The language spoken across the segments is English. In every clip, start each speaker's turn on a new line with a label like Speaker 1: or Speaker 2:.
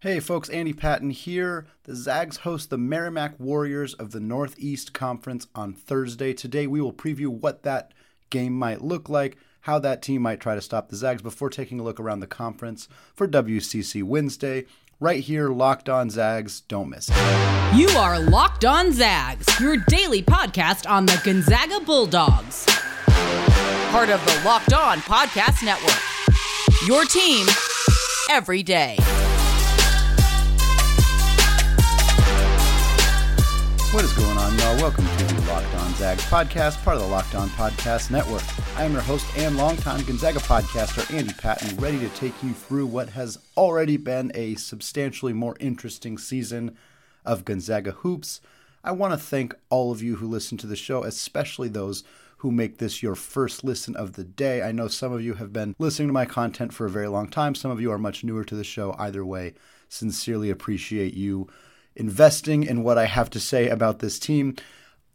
Speaker 1: Hey folks, Andy Patton here. The Zags host the Merrimack Warriors of the Northeast Conference on Thursday. Today we will preview what that game might look like, how that team might try to stop the Zags before taking a look around the conference for WCC Wednesday. Right here, Locked On Zags. Don't miss it.
Speaker 2: You are Locked On Zags, your daily podcast on the Gonzaga Bulldogs. Part of the Locked On Podcast Network. Your team every day.
Speaker 1: What is going on, y'all? Welcome to the Locked On Zags podcast, part of the Locked On Podcast Network. I am your host and longtime Gonzaga podcaster, Andy Patton, ready to take you through what has already been a substantially more interesting season of Gonzaga hoops. I want to thank all of you who listen to the show, especially those who make this your first listen of the day. I know some of you have been listening to my content for a very long time, some of you are much newer to the show. Either way, sincerely appreciate you investing in what I have to say about this team.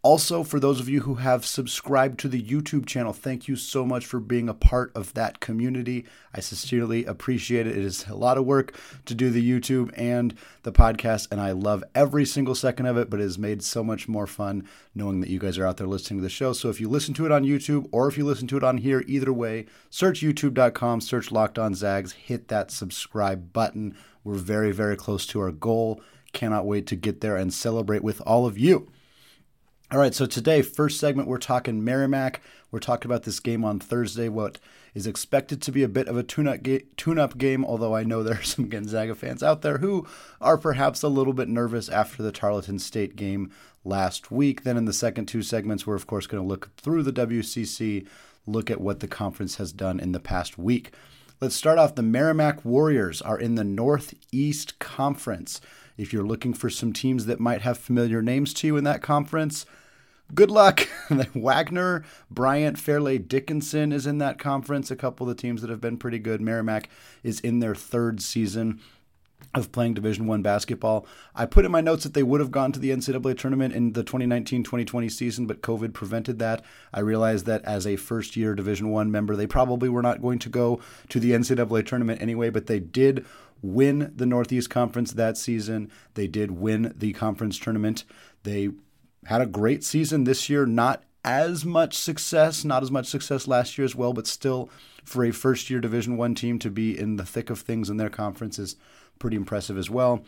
Speaker 1: Also, for those of you who have subscribed to the YouTube channel, thank you so much for being a part of that community. I sincerely appreciate it. It is a lot of work to do the YouTube and the podcast, and I love every single second of it, but it has made so much more fun knowing that you guys are out there listening to the show. So if you listen to it on YouTube or if you listen to it on here, either way, search youtube.com, search Locked On Zags, hit that subscribe button. We're very, very close to our goal. Cannot wait to get there and celebrate with all of you. All right, so today, first segment, we're talking Merrimack. We're talking about this game on Thursday, what is expected to be a bit of a tune-up, ga- tune-up game, although I know there are some Gonzaga fans out there who are perhaps a little bit nervous after the Tarleton State game last week. Then in the second two segments, we're of course going to look through the WCC, look at what the conference has done in the past week. Let's start off. The Merrimack Warriors are in the Northeast Conference. If you're looking for some teams that might have familiar names to you in that conference, good luck. Wagner, Bryant, Fairleigh, Dickinson is in that conference. A couple of the teams that have been pretty good. Merrimack is in their third season of playing division 1 basketball i put in my notes that they would have gone to the ncaa tournament in the 2019-2020 season but covid prevented that i realized that as a first year division 1 member they probably were not going to go to the ncaa tournament anyway but they did win the northeast conference that season they did win the conference tournament they had a great season this year not as much success not as much success last year as well but still for a first year division 1 team to be in the thick of things in their conference is pretty impressive as well.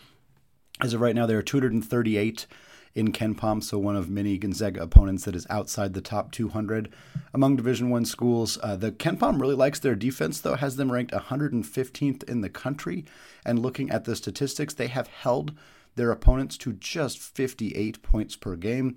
Speaker 1: As of right now, they are 238 in KenPom, so one of many Gonzaga opponents that is outside the top 200 among Division One schools. Uh, the KenPom really likes their defense, though, has them ranked 115th in the country. And looking at the statistics, they have held their opponents to just 58 points per game.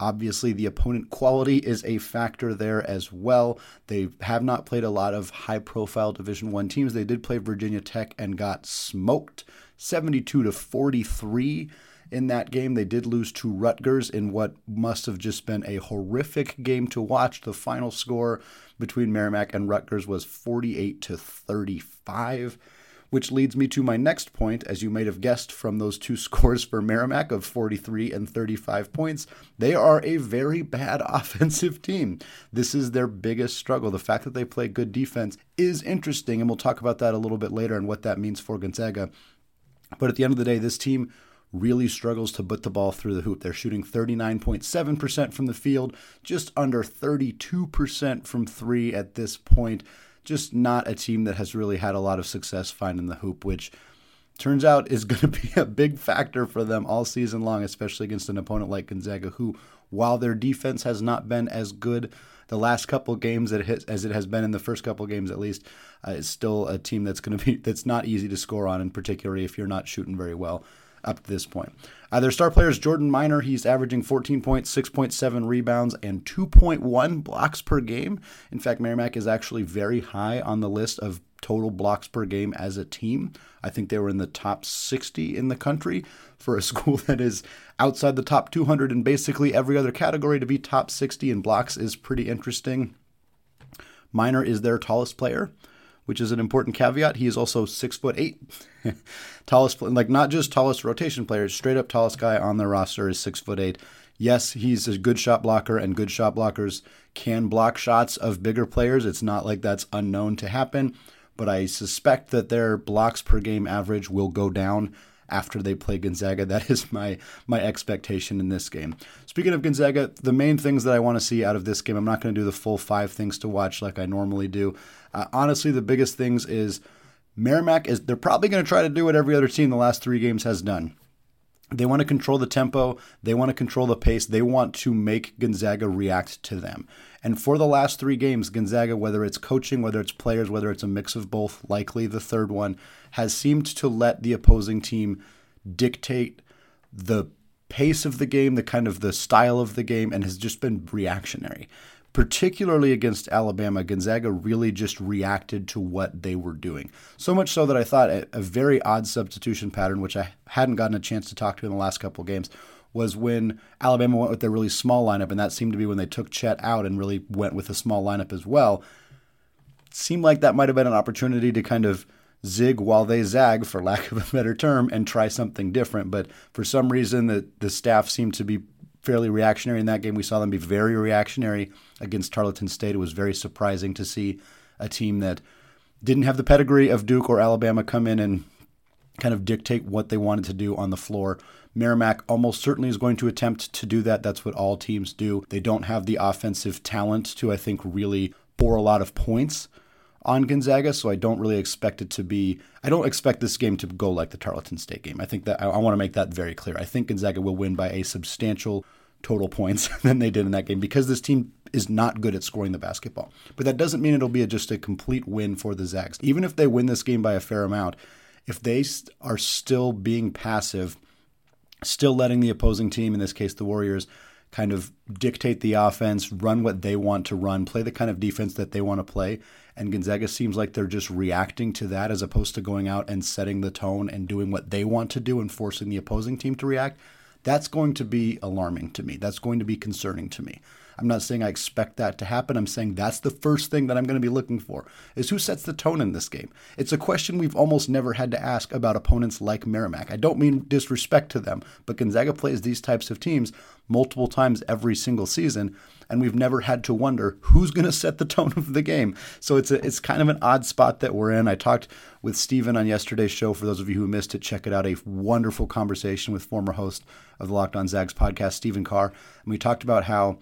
Speaker 1: Obviously, the opponent quality is a factor there as well. They have not played a lot of high-profile Division One teams. They did play Virginia Tech and got smoked, 72 to 43 in that game. They did lose to Rutgers in what must have just been a horrific game to watch. The final score between Merrimack and Rutgers was 48 to 35 which leads me to my next point. As you might have guessed from those two scores for Merrimack of 43 and 35 points, they are a very bad offensive team. This is their biggest struggle. The fact that they play good defense is interesting, and we'll talk about that a little bit later and what that means for Gonzaga. But at the end of the day, this team really struggles to put the ball through the hoop. They're shooting 39.7% from the field, just under 32% from three at this point just not a team that has really had a lot of success finding the hoop, which turns out is going to be a big factor for them all season long, especially against an opponent like Gonzaga, who, while their defense has not been as good the last couple games as it has been in the first couple games at least, uh, is still a team that's going to be that's not easy to score on, and particularly if you're not shooting very well up to this point. Uh, their star players, Jordan Minor, he's averaging 14 points, 6.7 rebounds, and 2.1 blocks per game. In fact, Merrimack is actually very high on the list of total blocks per game as a team. I think they were in the top 60 in the country for a school that is outside the top 200 in basically every other category. To be top 60 in blocks is pretty interesting. Minor is their tallest player which is an important caveat. He is also six foot eight, tallest, like not just tallest rotation player, straight up tallest guy on the roster is six foot eight. Yes, he's a good shot blocker, and good shot blockers can block shots of bigger players. It's not like that's unknown to happen, but I suspect that their blocks per game average will go down after they play Gonzaga. That is my my expectation in this game. Speaking of Gonzaga, the main things that I want to see out of this game, I'm not going to do the full five things to watch like I normally do. Uh, honestly, the biggest things is Merrimack is they're probably going to try to do what every other team the last three games has done. They want to control the tempo. They want to control the pace. They want to make Gonzaga react to them. And for the last three games, Gonzaga, whether it's coaching, whether it's players, whether it's a mix of both, likely the third one, has seemed to let the opposing team dictate the pace of the game, the kind of the style of the game, and has just been reactionary particularly against Alabama, Gonzaga really just reacted to what they were doing. So much so that I thought a, a, very odd substitution pattern, which I hadn't gotten a chance to talk to in the last couple games, was when Alabama went with their really small lineup, and that seemed to be when they took Chet out and really went with a small lineup as well. Seemed like that might have been an opportunity to kind of zig while they zag, for lack of a better term, and try something different. But for some reason, the, the staff seemed to be fairly reactionary in that game. We saw them be very reactionary against Tarleton State. It was very surprising to see a team that didn't have the pedigree of Duke or Alabama come in and kind of dictate what they wanted to do on the floor. Merrimack almost certainly is going to attempt to do that. That's what all teams do. They don't have the offensive talent to, I think, really pour a lot of points on Gonzaga, so I don't really expect it to be. I don't expect this game to go like the Tarleton State game. I think that I, I want to make that very clear. I think Gonzaga will win by a substantial total points than they did in that game because this team is not good at scoring the basketball. But that doesn't mean it'll be a, just a complete win for the Zags. Even if they win this game by a fair amount, if they are still being passive, still letting the opposing team, in this case the Warriors, kind of dictate the offense, run what they want to run, play the kind of defense that they want to play. And Gonzaga seems like they're just reacting to that as opposed to going out and setting the tone and doing what they want to do and forcing the opposing team to react. That's going to be alarming to me. That's going to be concerning to me. I'm not saying I expect that to happen. I'm saying that's the first thing that I'm going to be looking for is who sets the tone in this game. It's a question we've almost never had to ask about opponents like Merrimack. I don't mean disrespect to them, but Gonzaga plays these types of teams multiple times every single season and we've never had to wonder who's going to set the tone of the game. So it's a, it's kind of an odd spot that we're in. I talked with Steven on yesterday's show. For those of you who missed it, check it out. A wonderful conversation with former host of the Locked On Zags podcast, Stephen Carr, and we talked about how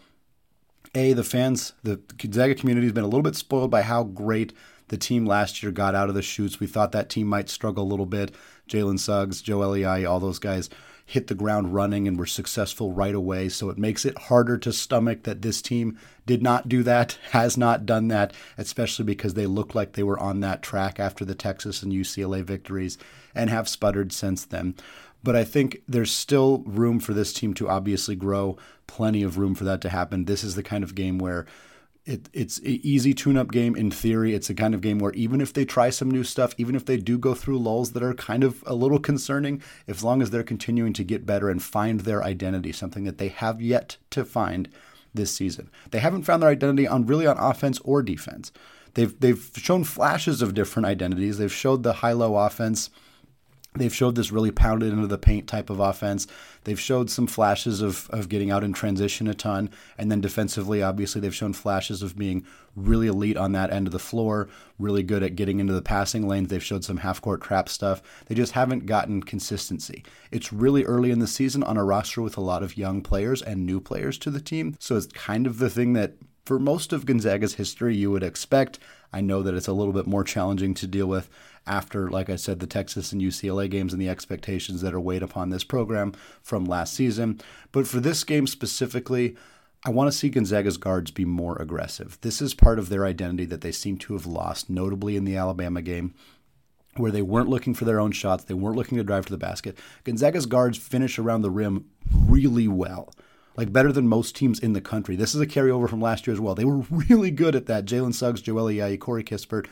Speaker 1: a the fans, the Gonzaga community has been a little bit spoiled by how great the team last year got out of the chutes. We thought that team might struggle a little bit. Jalen Suggs, Joe Ayayi, all those guys hit the ground running and were successful right away. So it makes it harder to stomach that this team did not do that, has not done that, especially because they look like they were on that track after the Texas and UCLA victories and have sputtered since then. But I think there's still room for this team to obviously grow, plenty of room for that to happen. This is the kind of game where it, it's an easy tune-up game in theory. It's a kind of game where even if they try some new stuff, even if they do go through lulls that are kind of a little concerning, as long as they're continuing to get better and find their identity, something that they have yet to find this season. They haven't found their identity on really on offense or defense. They've they've shown flashes of different identities. They've showed the high-low offense They've showed this really pounded into the paint type of offense. They've showed some flashes of, of getting out in transition a ton. And then defensively, obviously, they've shown flashes of being really elite on that end of the floor, really good at getting into the passing lanes. They've showed some half court trap stuff. They just haven't gotten consistency. It's really early in the season on a roster with a lot of young players and new players to the team. So it's kind of the thing that for most of Gonzaga's history you would expect. I know that it's a little bit more challenging to deal with after, like I said, the Texas and UCLA games and the expectations that are weighed upon this program from last season. But for this game specifically, I want to see Gonzaga's guards be more aggressive. This is part of their identity that they seem to have lost, notably in the Alabama game where they weren't looking for their own shots, they weren't looking to drive to the basket. Gonzaga's guards finish around the rim really well like better than most teams in the country. This is a carryover from last year as well. They were really good at that. Jalen Suggs, Joel Ayayi, Corey Kispert,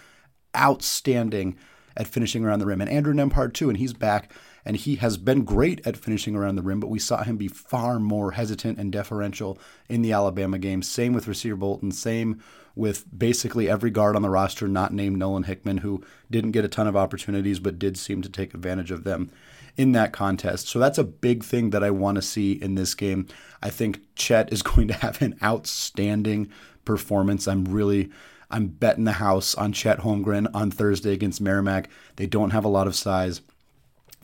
Speaker 1: outstanding at finishing around the rim. And Andrew Nembhard too, and he's back and he has been great at finishing around the rim, but we saw him be far more hesitant and deferential in the Alabama game. Same with Rasir Bolton, same with basically every guard on the roster not named Nolan Hickman, who didn't get a ton of opportunities but did seem to take advantage of them in that contest. So that's a big thing that I want to see in this game. I think Chet is going to have an outstanding performance. I'm really I'm betting the house on Chet Holmgren on Thursday against Merrimack. They don't have a lot of size.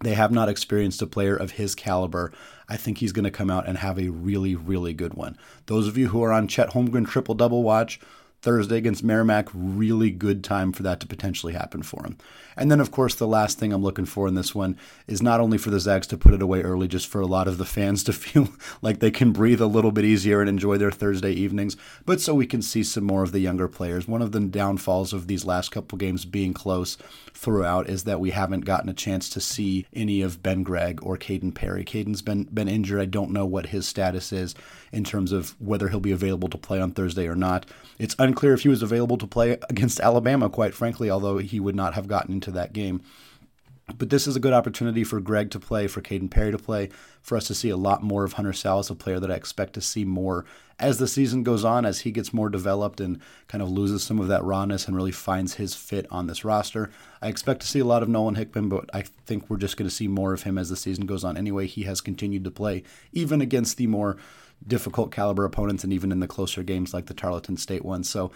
Speaker 1: They have not experienced a player of his caliber. I think he's going to come out and have a really, really good one. Those of you who are on Chet Holmgren triple double watch, Thursday against Merrimack, really good time for that to potentially happen for him. And then, of course, the last thing I'm looking for in this one is not only for the Zags to put it away early, just for a lot of the fans to feel like they can breathe a little bit easier and enjoy their Thursday evenings, but so we can see some more of the younger players. One of the downfalls of these last couple games being close throughout is that we haven't gotten a chance to see any of Ben Gregg or Caden Perry. Caden's been been injured. I don't know what his status is in terms of whether he'll be available to play on Thursday or not. It's unclear if he was available to play against Alabama, quite frankly, although he would not have gotten into that game. But this is a good opportunity for Gregg to play, for Caden Perry to play, for us to see a lot more of Hunter Sallis, a player that I expect to see more as the season goes on, as he gets more developed and kind of loses some of that rawness and really finds his fit on this roster. I expect to see a lot of Nolan Hickman, but I think we're just going to see more of him as the season goes on. Anyway, he has continued to play, even against the more difficult caliber opponents and even in the closer games like the Tarleton State one. So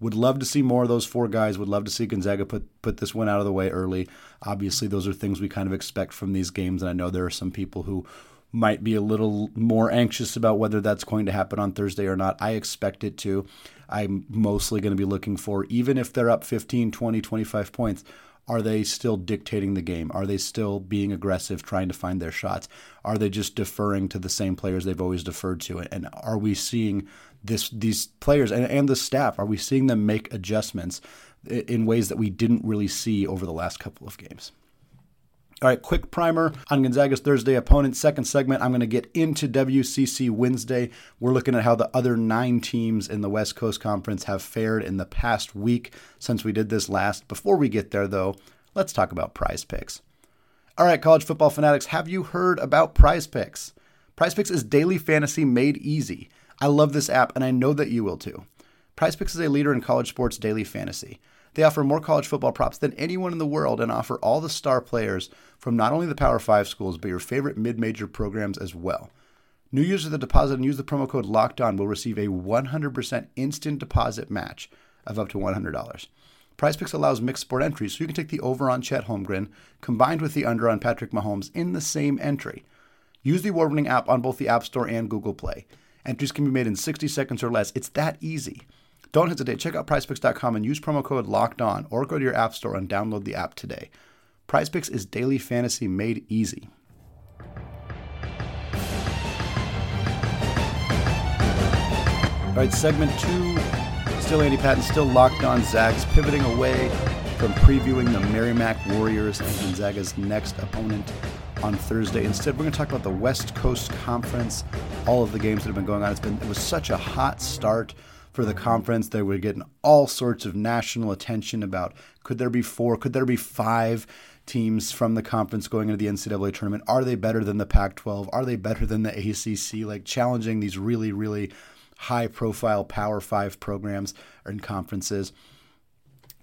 Speaker 1: would love to see more of those four guys. Would love to see Gonzaga put put this one out of the way early. Obviously, those are things we kind of expect from these games, and I know there are some people who might be a little more anxious about whether that's going to happen on Thursday or not. I expect it to. I'm mostly going to be looking for even if they're up 15, 20, 25 points, are they still dictating the game? Are they still being aggressive, trying to find their shots? Are they just deferring to the same players they've always deferred to? And are we seeing this these players and, and the staff, are we seeing them make adjustments in ways that we didn't really see over the last couple of games? All right, quick primer on Gonzaga's Thursday opponent. Second segment, I'm going to get into WCC Wednesday. We're looking at how the other nine teams in the West Coast Conference have fared in the past week since we did this last. Before we get there, though, let's talk about prize picks. All right, college football fanatics, have you heard about prize picks? Prize picks is daily fantasy made easy. I love this app, and I know that you will too. Prize Picks is a leader in college sports daily fantasy. They offer more college football props than anyone in the world and offer all the star players from not only the Power 5 schools, but your favorite mid major programs as well. New users that deposit and use the promo code LOCKEDON will receive a 100% instant deposit match of up to $100. Prize Picks allows mixed sport entries, so you can take the over on Chet Holmgren combined with the under on Patrick Mahomes in the same entry. Use the award winning app on both the App Store and Google Play. Entries can be made in 60 seconds or less. It's that easy. Don't hesitate. Check out prizepicks.com and use promo code LOCKED ON or go to your app store and download the app today. PrizePicks is daily fantasy made easy. All right, segment two. Still Andy Patton, still locked on Zags, pivoting away from previewing the Merrimack Warriors and Gonzaga's next opponent on Thursday. Instead, we're going to talk about the West Coast Conference, all of the games that have been going on. It's been it was such a hot start for the conference. They were getting all sorts of national attention about could there be four, could there be five teams from the conference going into the NCAA tournament? Are they better than the Pac 12? Are they better than the ACC? Like challenging these really, really high profile Power Five programs and conferences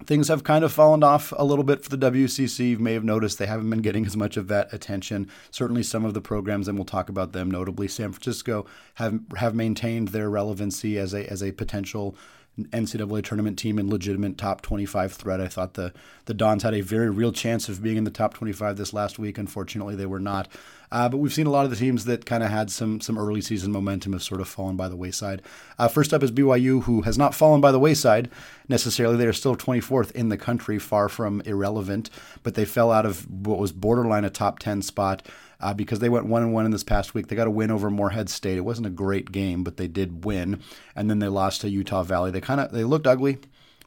Speaker 1: things have kind of fallen off a little bit for the WCC. You may have noticed they haven't been getting as much of that attention. Certainly, some of the programs, and we'll talk about them. Notably, San Francisco have have maintained their relevancy as a as a potential NCAA tournament team and legitimate top 25 threat. I thought the the Dons had a very real chance of being in the top 25 this last week. Unfortunately, they were not. Uh, but we've seen a lot of the teams that kind of had some some early season momentum have sort of fallen by the wayside. Uh, first up is BYU, who has not fallen by the wayside necessarily. They are still 24th in the country, far from irrelevant, but they fell out of what was borderline a top 10 spot uh, because they went one and one in this past week. They got a win over Morehead State. It wasn't a great game, but they did win, and then they lost to Utah Valley. They kind of they looked ugly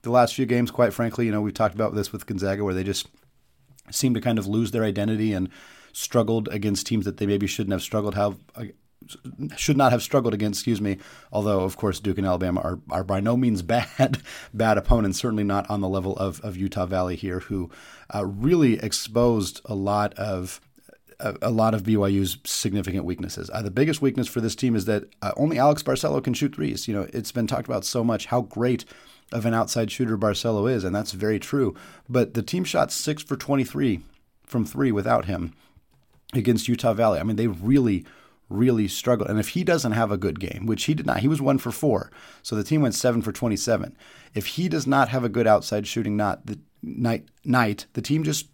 Speaker 1: the last few games. Quite frankly, you know we've talked about this with Gonzaga, where they just seemed to kind of lose their identity and struggled against teams that they maybe shouldn't have struggled have uh, should not have struggled against, excuse me. Although, of course, Duke and Alabama are, are by no means bad bad opponents. Certainly not on the level of, of Utah Valley here, who uh, really exposed a lot of a, a, lot of BYU's significant weaknesses. Uh, the biggest weakness for this team is that uh, only Alex Barcelo can shoot threes. You know, it's been talked about so much how great of an outside shooter Barcelo is, and that's very true. But the team shot six for 23 from three without him against Utah Valley. I mean, they really, really struggled. And if he doesn't have a good game, which he did not, he was one for four. So the team went seven for 27. If he does not have a good outside shooting not the night night, the team just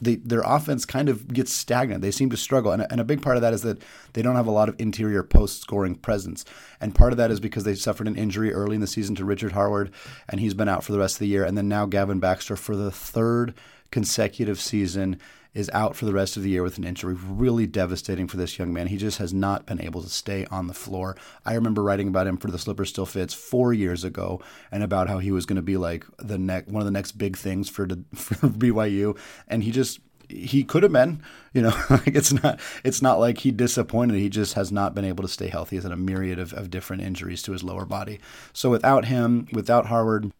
Speaker 1: they, their offense kind of gets stagnant. They seem to struggle. And, and a big part of that is that they don't have a lot of interior post scoring presence. And part of that is because they suffered an injury early in the season to Richard Harward, and he's been out for the rest of the year. And then now Gavin Baxter for the third consecutive season is out for the rest of the year with an injury. Really devastating for this young man. He just has not been able to stay on the floor. I remember writing about him for the Slipper Still Fits four years ago, and about how he was going to be like the next one of the next big things for for BYU, and he just he could have been, you know, like it's not it's not like he disappointed. He just has not been able to stay healthy. He's had a myriad of, of different injuries to his lower body. So without him, without Harward,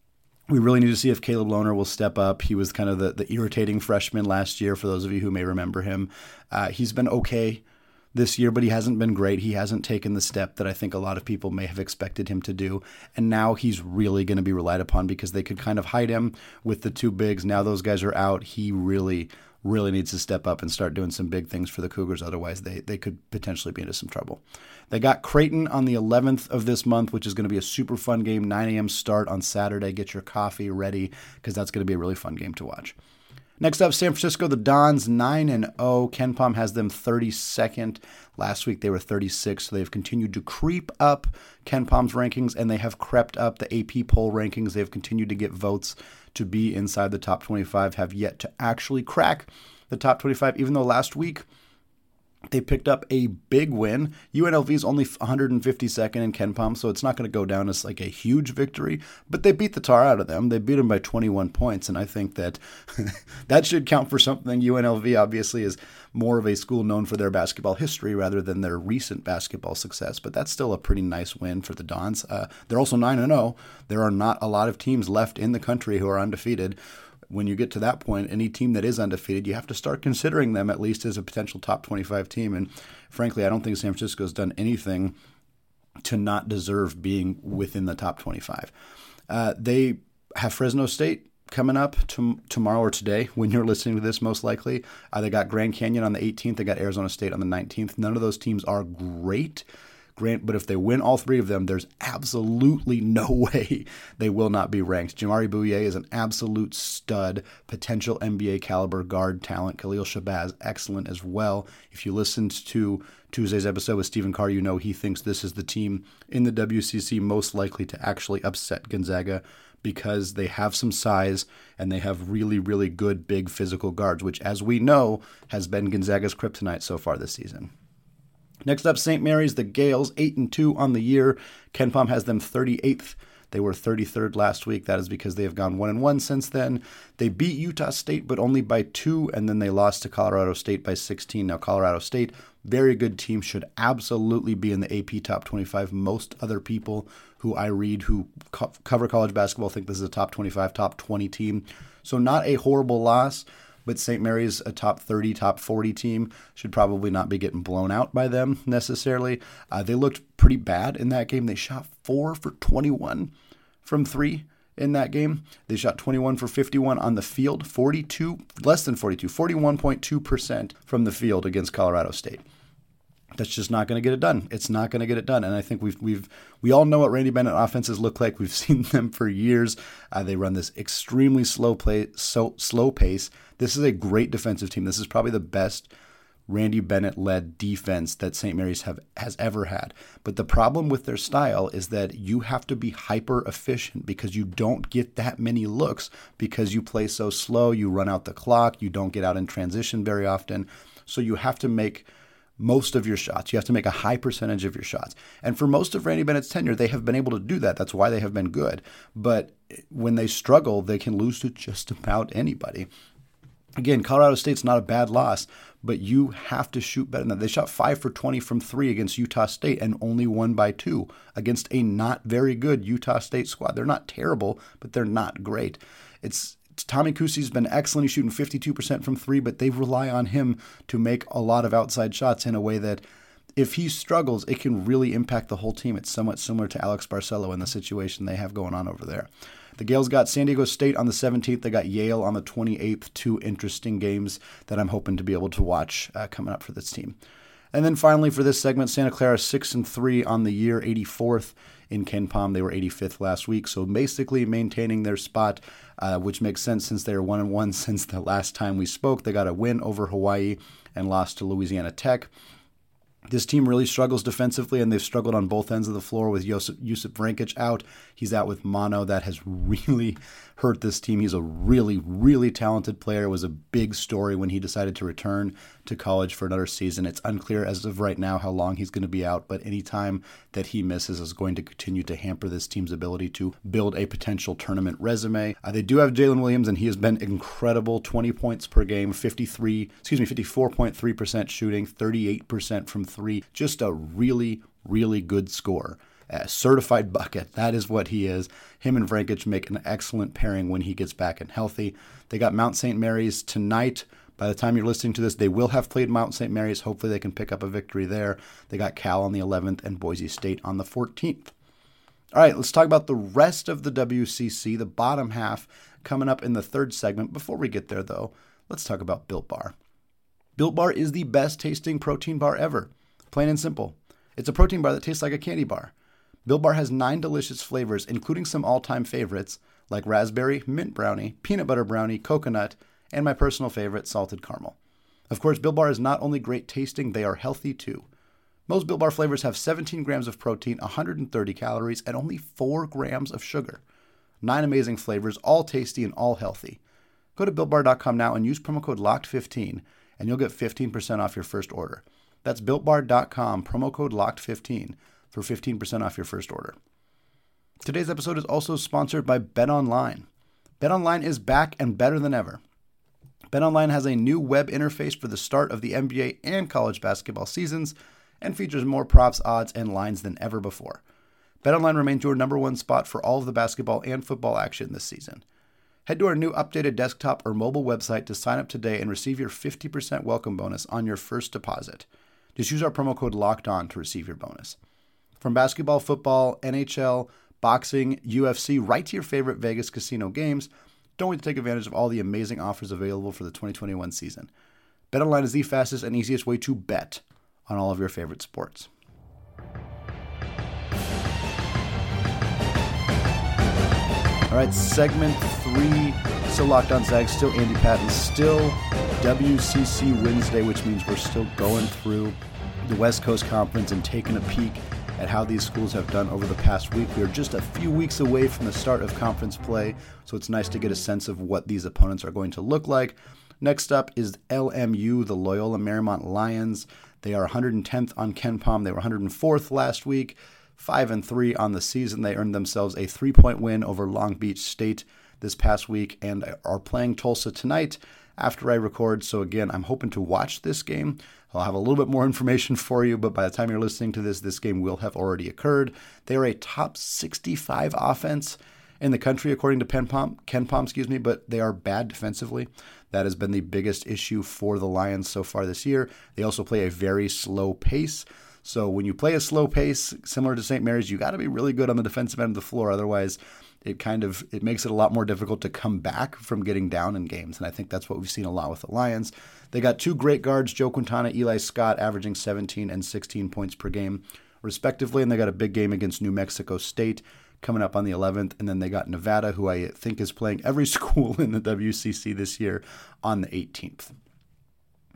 Speaker 1: we really need to see if Caleb Lohner will step up. He was kind of the, the irritating freshman last year, for those of you who may remember him. Uh, he's been okay this year, but he hasn't been great. He hasn't taken the step that I think a lot of people may have expected him to do. And now he's really going to be relied upon because they could kind of hide him with the two bigs. Now those guys are out. He really, really needs to step up and start doing some big things for the Cougars. Otherwise, they, they could potentially be into some trouble. They got Creighton on the 11th of this month, which is going to be a super fun game. 9 a.m. start on Saturday. Get your coffee ready because that's going to be a really fun game to watch. Next up, San Francisco, the Dons 9 and 0. KenPom has them 32nd. Last week they were 36, so they've continued to creep up KenPom's rankings and they have crept up the AP poll rankings. They've continued to get votes to be inside the top 25, have yet to actually crack the top 25, even though last week they picked up a big win. UNLV is only 152nd in KenPom, so it's not going to go down as like a huge victory. But they beat the tar out of them. They beat them by 21 points, and I think that that should count for something. UNLV obviously is more of a school known for their basketball history rather than their recent basketball success. But that's still a pretty nice win for the Dons. Uh, they're also 9 0. There are not a lot of teams left in the country who are undefeated when you get to that point, any team that is undefeated, you have to start considering them at least as a potential top 25 team. And frankly, I don't think San Francisco has done anything to not deserve being within the top 25. Uh, they have Fresno State coming up to, tomorrow or today when you're listening to this, most likely. Uh, they got Grand Canyon on the 18th. They got Arizona State on the 19th. None of those teams are great. Grant, but if they win all three of them, there's absolutely no way they will not be ranked. Jamari Bouyea is an absolute stud, potential NBA caliber guard talent. Khalil Shabazz, excellent as well. If you listened to Tuesday's episode with Stephen Carr, you know he thinks this is the team in the WCC most likely to actually upset Gonzaga because they have some size and they have really, really good big physical guards, which, as we know, has been Gonzaga's kryptonite so far this season. Next up, St. Mary's, the Gaels, 8 and 2 on the year. KenPom has them 38th. They were 33rd last week. That is because they have gone 1 and 1 since then. They beat Utah State, but only by 2, and then they lost to Colorado State by 16. Now, Colorado State, very good team, should absolutely be in the AP top 25. Most other people who I read who co- cover college basketball think this is a top 25, top 20 team. So, not a horrible loss but St. Mary's, a top 30, top 40 team, should probably not be getting blown out by them necessarily. Uh, they looked pretty bad in that game. They shot four for 21 from three in that game. They shot 21 for 51 on the field, 42, less than 42, 41.2% from the field against Colorado State that's just not going to get it done. It's not going to get it done. And I think we've we've we all know what Randy Bennett offenses look like. We've seen them for years. Uh, they run this extremely slow play, so slow pace. This is a great defensive team. This is probably the best Randy Bennett led defense that St. Mary's have has ever had. But the problem with their style is that you have to be hyper efficient because you don't get that many looks because you play so slow, you run out the clock, you don't get out in transition very often. So you have to make most of your shots. You have to make a high percentage of your shots. And for most of Randy Bennett's tenure, they have been able to do that. That's why they have been good. But when they struggle, they can lose to just about anybody. Again, Colorado State's not a bad loss, but you have to shoot better than that. They shot 5 for 20 from 3 against Utah State and only won by 2 against a not very good Utah State squad. They're not terrible, but they're not great. It's Tommy Kuhse's been excellent. He's shooting 52% from three, but they rely on him to make a lot of outside shots in a way that if he struggles, it can really impact the whole team. It's somewhat similar to Alex Barcelo and the situation they have going on over there. The Gaels got San Diego State on the 17th. They got Yale on the 28th. Two interesting games that I'm hoping to be able to watch uh, coming up for this team. And then finally for this segment, Santa Clara six and three on the year, 84th in KenPom. They were 85th last week, so basically maintaining their spot, uh, which makes sense since they are one and one since the last time we spoke. They got a win over Hawaii and lost to Louisiana Tech. This team really struggles defensively, and they've struggled on both ends of the floor with Josip, Josip Vrankic out. He's out with mono. That has really hurt this team. He's a really, really talented player. It was a big story when he decided to return to college for another season. It's unclear as of right now how long he's going to be out, but any time that he misses is going to continue to hamper this team's ability to build a potential tournament resume. Uh, they do have Jalen Williams, and he has been incredible 20 points per game, 53, excuse me, 54.3% shooting, 38% from three. Just a really, really good score a certified bucket. That is what he is. Him and Vrankic make an excellent pairing when he gets back and healthy. They got Mount St. Mary's tonight. By the time you're listening to this, they will have played Mount St. Mary's. Hopefully, they can pick up a victory there. They got Cal on the 11th and Boise State on the 14th. All right, let's talk about the rest of the WCC, the bottom half, coming up in the third segment. Before we get there, though, let's talk about Built Bar. Built Bar is the best tasting protein bar ever, plain and simple. It's a protein bar that tastes like a candy bar. Built Bar has nine delicious flavors, including some all time favorites like raspberry, mint brownie, peanut butter brownie, coconut, and my personal favorite, salted caramel. Of course, Built Bar is not only great tasting, they are healthy too. Most Built Bar flavors have 17 grams of protein, 130 calories, and only 4 grams of sugar. Nine amazing flavors, all tasty and all healthy. Go to BuiltBar.com now and use promo code LOCKED15 and you'll get 15% off your first order. That's BuiltBar.com, promo code LOCKED15 for 15% off your first order. Today's episode is also sponsored by BetOnline. BetOnline is back and better than ever. BetOnline has a new web interface for the start of the NBA and college basketball seasons and features more props, odds, and lines than ever before. BetOnline remains your number one spot for all of the basketball and football action this season. Head to our new updated desktop or mobile website to sign up today and receive your 50% welcome bonus on your first deposit. Just use our promo code LOCKED ON to receive your bonus. From basketball, football, NHL, boxing, UFC, right to your favorite Vegas casino games, don't wait to take advantage of all the amazing offers available for the 2021 season. BetOnline is the fastest and easiest way to bet on all of your favorite sports. All right, segment three. Still locked on Zag, still Andy Patton, still WCC Wednesday, which means we're still going through the West Coast Conference and taking a peek at how these schools have done over the past week. We are just a few weeks away from the start of conference play, so it's nice to get a sense of what these opponents are going to look like. Next up is LMU, the Loyola Marymount Lions. They are 110th on KenPom. They were 104th last week, 5 and 3 on the season. They earned themselves a 3-point win over Long Beach State this past week and are playing Tulsa tonight after I record. So again, I'm hoping to watch this game. I'll have a little bit more information for you, but by the time you're listening to this, this game will have already occurred. They are a top 65 offense in the country, according to KenPom, KenPom, excuse me, but they are bad defensively. That has been the biggest issue for the Lions so far this year. They also play a very slow pace. So when you play a slow pace, similar to St. Mary's, you got to be really good on the defensive end of the floor. Otherwise, it kind of it makes it a lot more difficult to come back from getting down in games. And I think that's what we've seen a lot with the Lions. They got two great guards, Joe Quintana, Eli Scott, averaging 17 and 16 points per game, respectively. And they got a big game against New Mexico State coming up on the 11th. And then they got Nevada, who I think is playing every school in the WCC this year, on the 18th.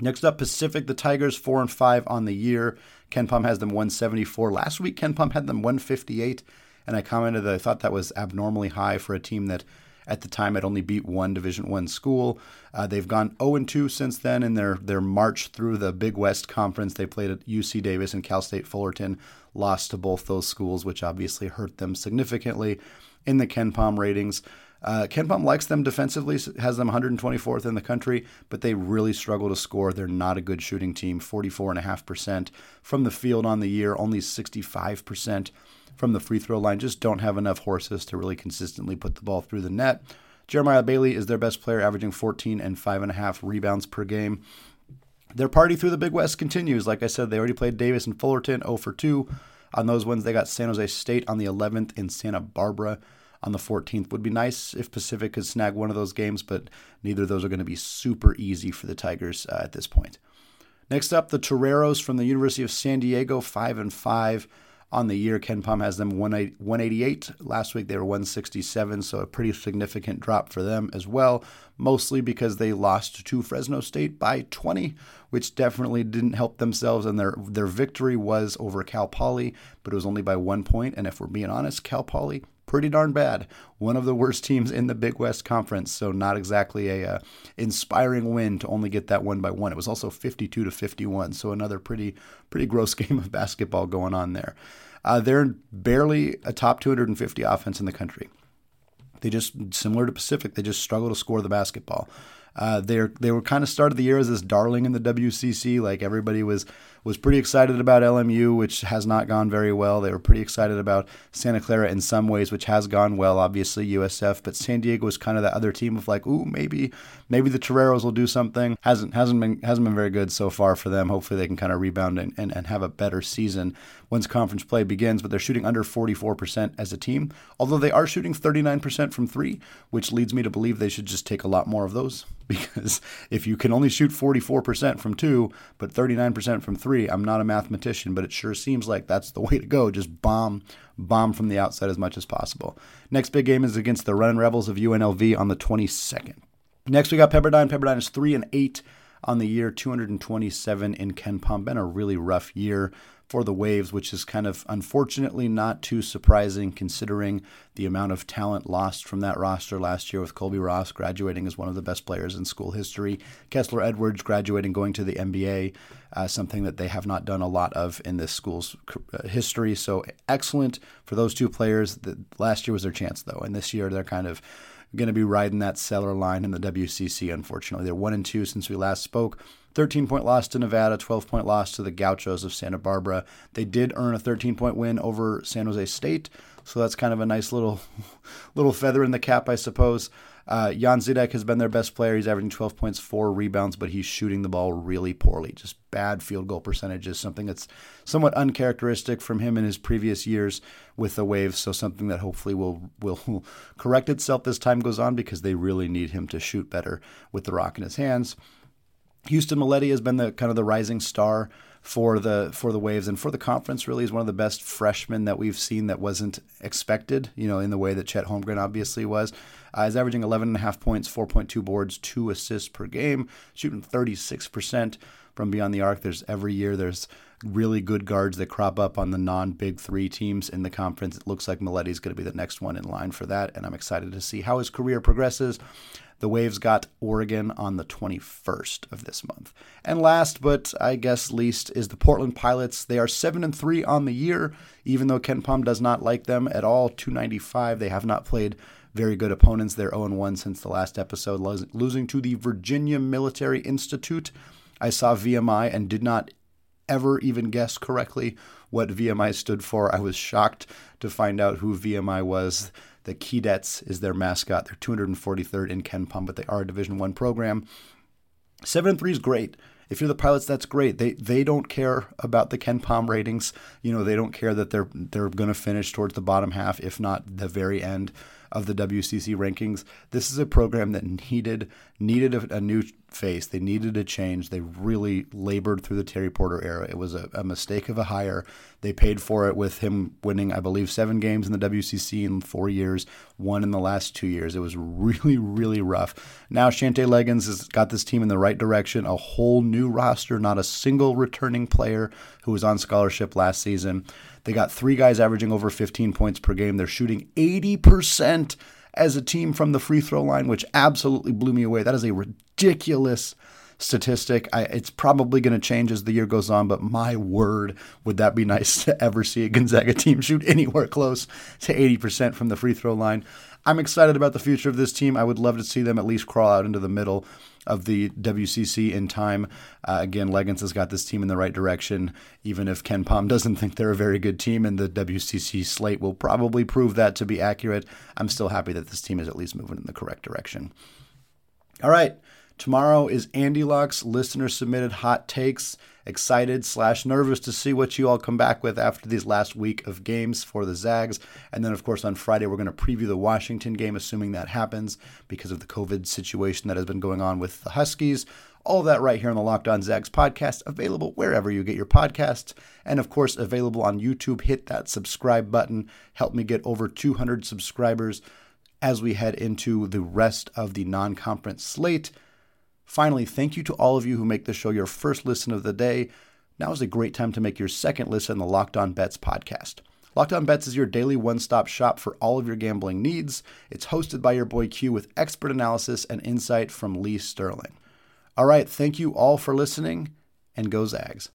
Speaker 1: Next up, Pacific, the Tigers, 4 and 5 on the year. KenPom has them 174. Last week, KenPom had them 158. And I commented that I thought that was abnormally high for a team that at the time, had only beat one Division One school. Uh, they've gone 0 2 since then in their their march through the Big West Conference. They played at UC Davis and Cal State Fullerton, lost to both those schools, which obviously hurt them significantly in the KenPom ratings. Uh, KenPom likes them defensively, has them 124th in the country, but they really struggle to score. They're not a good shooting team, 44.5% from the field on the year, only 65% from the free throw line just don't have enough horses to really consistently put the ball through the net. Jeremiah Bailey is their best player, averaging 14 and 5.5 rebounds per game. Their party through the Big West continues. Like I said, they already played Davis and Fullerton 0 for 2. On those ones, they got San Jose State on the 11th and Santa Barbara on the 14th. Would be nice if Pacific could snag one of those games, but neither of those are going to be super easy for the Tigers uh, at this point. Next up, the Toreros from the University of San Diego, 5 and 5 on the year. KenPom has them 188. Last week they were 167, so a pretty significant drop for them as well, mostly because they lost to Fresno State by 20, which definitely didn't help themselves. And their, their victory was over Cal Poly, but it was only by one point. And if we're being honest, Cal Poly pretty darn bad. One of the worst teams in the Big West Conference, so not exactly a uh, inspiring win to only get that one by one. It was also 52 to 51, so another pretty pretty gross game of basketball going on there. Uh, they're barely a top 250 offense in the country. They just similar to Pacific, they just struggle to score the basketball. Uh, they they were kind of started the year as this darling in the WCC. Like everybody was was pretty excited about LMU, which has not gone very well. They were pretty excited about Santa Clara in some ways, which has gone well. Obviously USF, but San Diego was kind of the other team of like, ooh, maybe maybe the Toreros will do something. hasn't hasn't been hasn't been very good so far for them. Hopefully they can kind of rebound and, and, and have a better season once conference play begins. But they're shooting under 44% as a team, although they are shooting 39% from three, which leads me to believe they should just take a lot more of those because if you can only shoot 44% from two, but 39% from three, I'm not a mathematician, but it sure seems like that's the way to go. Just bomb, bomb from the outside as much as possible. Next big game is against the Running Rebels of UNLV on the 22nd. Next, we got Pepperdine. Pepperdine is 3 and 8 on the year, 227 in KenPom. Been a really rough year for the Waves, which is kind of unfortunately not too surprising considering the amount of talent lost from that roster last year with Colby Ross graduating as one of the best players in school history. Kessler Edwards graduating, going to the NBA, uh, something that they have not done a lot of in this school's uh, history. So excellent for those two players. The, last year was their chance, though, and this year they're kind of going to be riding that cellar line in the WCC, unfortunately. They're one and two since we last spoke. 13 point loss to Nevada, 12 point loss to the Gauchos of Santa Barbara. They did earn a 13 point win over San Jose State, so that's kind of a nice little little feather in the cap, I suppose. Uh, Jan Zidek has been their best player. He's averaging 12 points, four rebounds, but he's shooting the ball really poorly. Just bad field goal percentages, something that's somewhat uncharacteristic from him in his previous years with the Waves. So something that hopefully will will correct itself as time goes on because they really need him to shoot better with the rock in his hands. Houston Mallette has been the kind of the rising star for the for the Waves and for the conference. Really, is one of the best freshmen that we've seen that wasn't expected. You know, in the way that Chet Holmgren obviously was. Uh, he's averaging 11 and a half points, 4.2 boards, two assists per game, shooting 36 percent from beyond the arc. There's every year there's really good guards that crop up on the non-big three teams in the conference. It looks like Mallette's going to be the next one in line for that, and I'm excited to see how his career progresses. The Waves got Oregon on the 21st of this month. And last, but I guess least, is the Portland Pilots. They are 7 and 3 on the year, even though KenPom does not like them at all. 295. They have not played very good opponents. They're 0 1 since the last episode, losing to the Virginia Military Institute. I saw VMI and did not ever even guess correctly what VMI stood for. I was shocked to find out who VMI was. The Keydets is their mascot. They're 243rd in KenPom, but they are a Division One program. Seven and three is great. If you're the pilots, that's great. They they don't care about the KenPom ratings. You know, they don't care that they're they're going to finish towards the bottom half, if not the very end of the WCC rankings. This is a program that needed needed a, a, new face. They needed a change. They really labored through the Terry Porter era. It was a, a, mistake of a hire. They paid for it with him winning, I believe, seven games in the WCC in four years, one in the last two years. It was really, really rough. Now Shantay Legans has got this team in the right direction. A whole new roster, not a single returning player who was on scholarship last season. They got three guys averaging over 15 points per game. They're shooting 80% as a team from the free throw line, which absolutely blew me away. That is a ridiculous statistic. I, it's probably going to change as the year goes on, but my word, would that be nice to ever see a Gonzaga team shoot anywhere close to 80% from the free throw line. I'm excited about the future of this team. I would love to see them at least crawl out into the middle of the WCC in time. Uh, again, Legans has got this team in the right direction, even if KenPom doesn't think they're a very good team, and the WCC slate will probably prove that to be accurate. I'm still happy that this team is at least moving in the correct direction. All right. Tomorrow is Andy Luck's listener submitted hot takes. Excited slash nervous to see what you all come back with after these last week of games for the Zags. And then, of course, on Friday, we're going to preview the Washington game, assuming that happens because of the COVID situation that has been going on with the Huskies. All that right here on the Locked On Zags podcast, available wherever you get your podcasts, and of course, available on YouTube. Hit that subscribe button. Help me get over 200 subscribers as we head into the rest of the non conference slate. Finally, thank you to all of you who make the show your first listen of the day. Now is a great time to make your second listen the Locked On Bets podcast. Locked On Bets is your daily one stop shop for all of your gambling needs. It's hosted by your boy Q with expert analysis and insight from Lee Sterling. All right, thank you all for listening, and go Zags.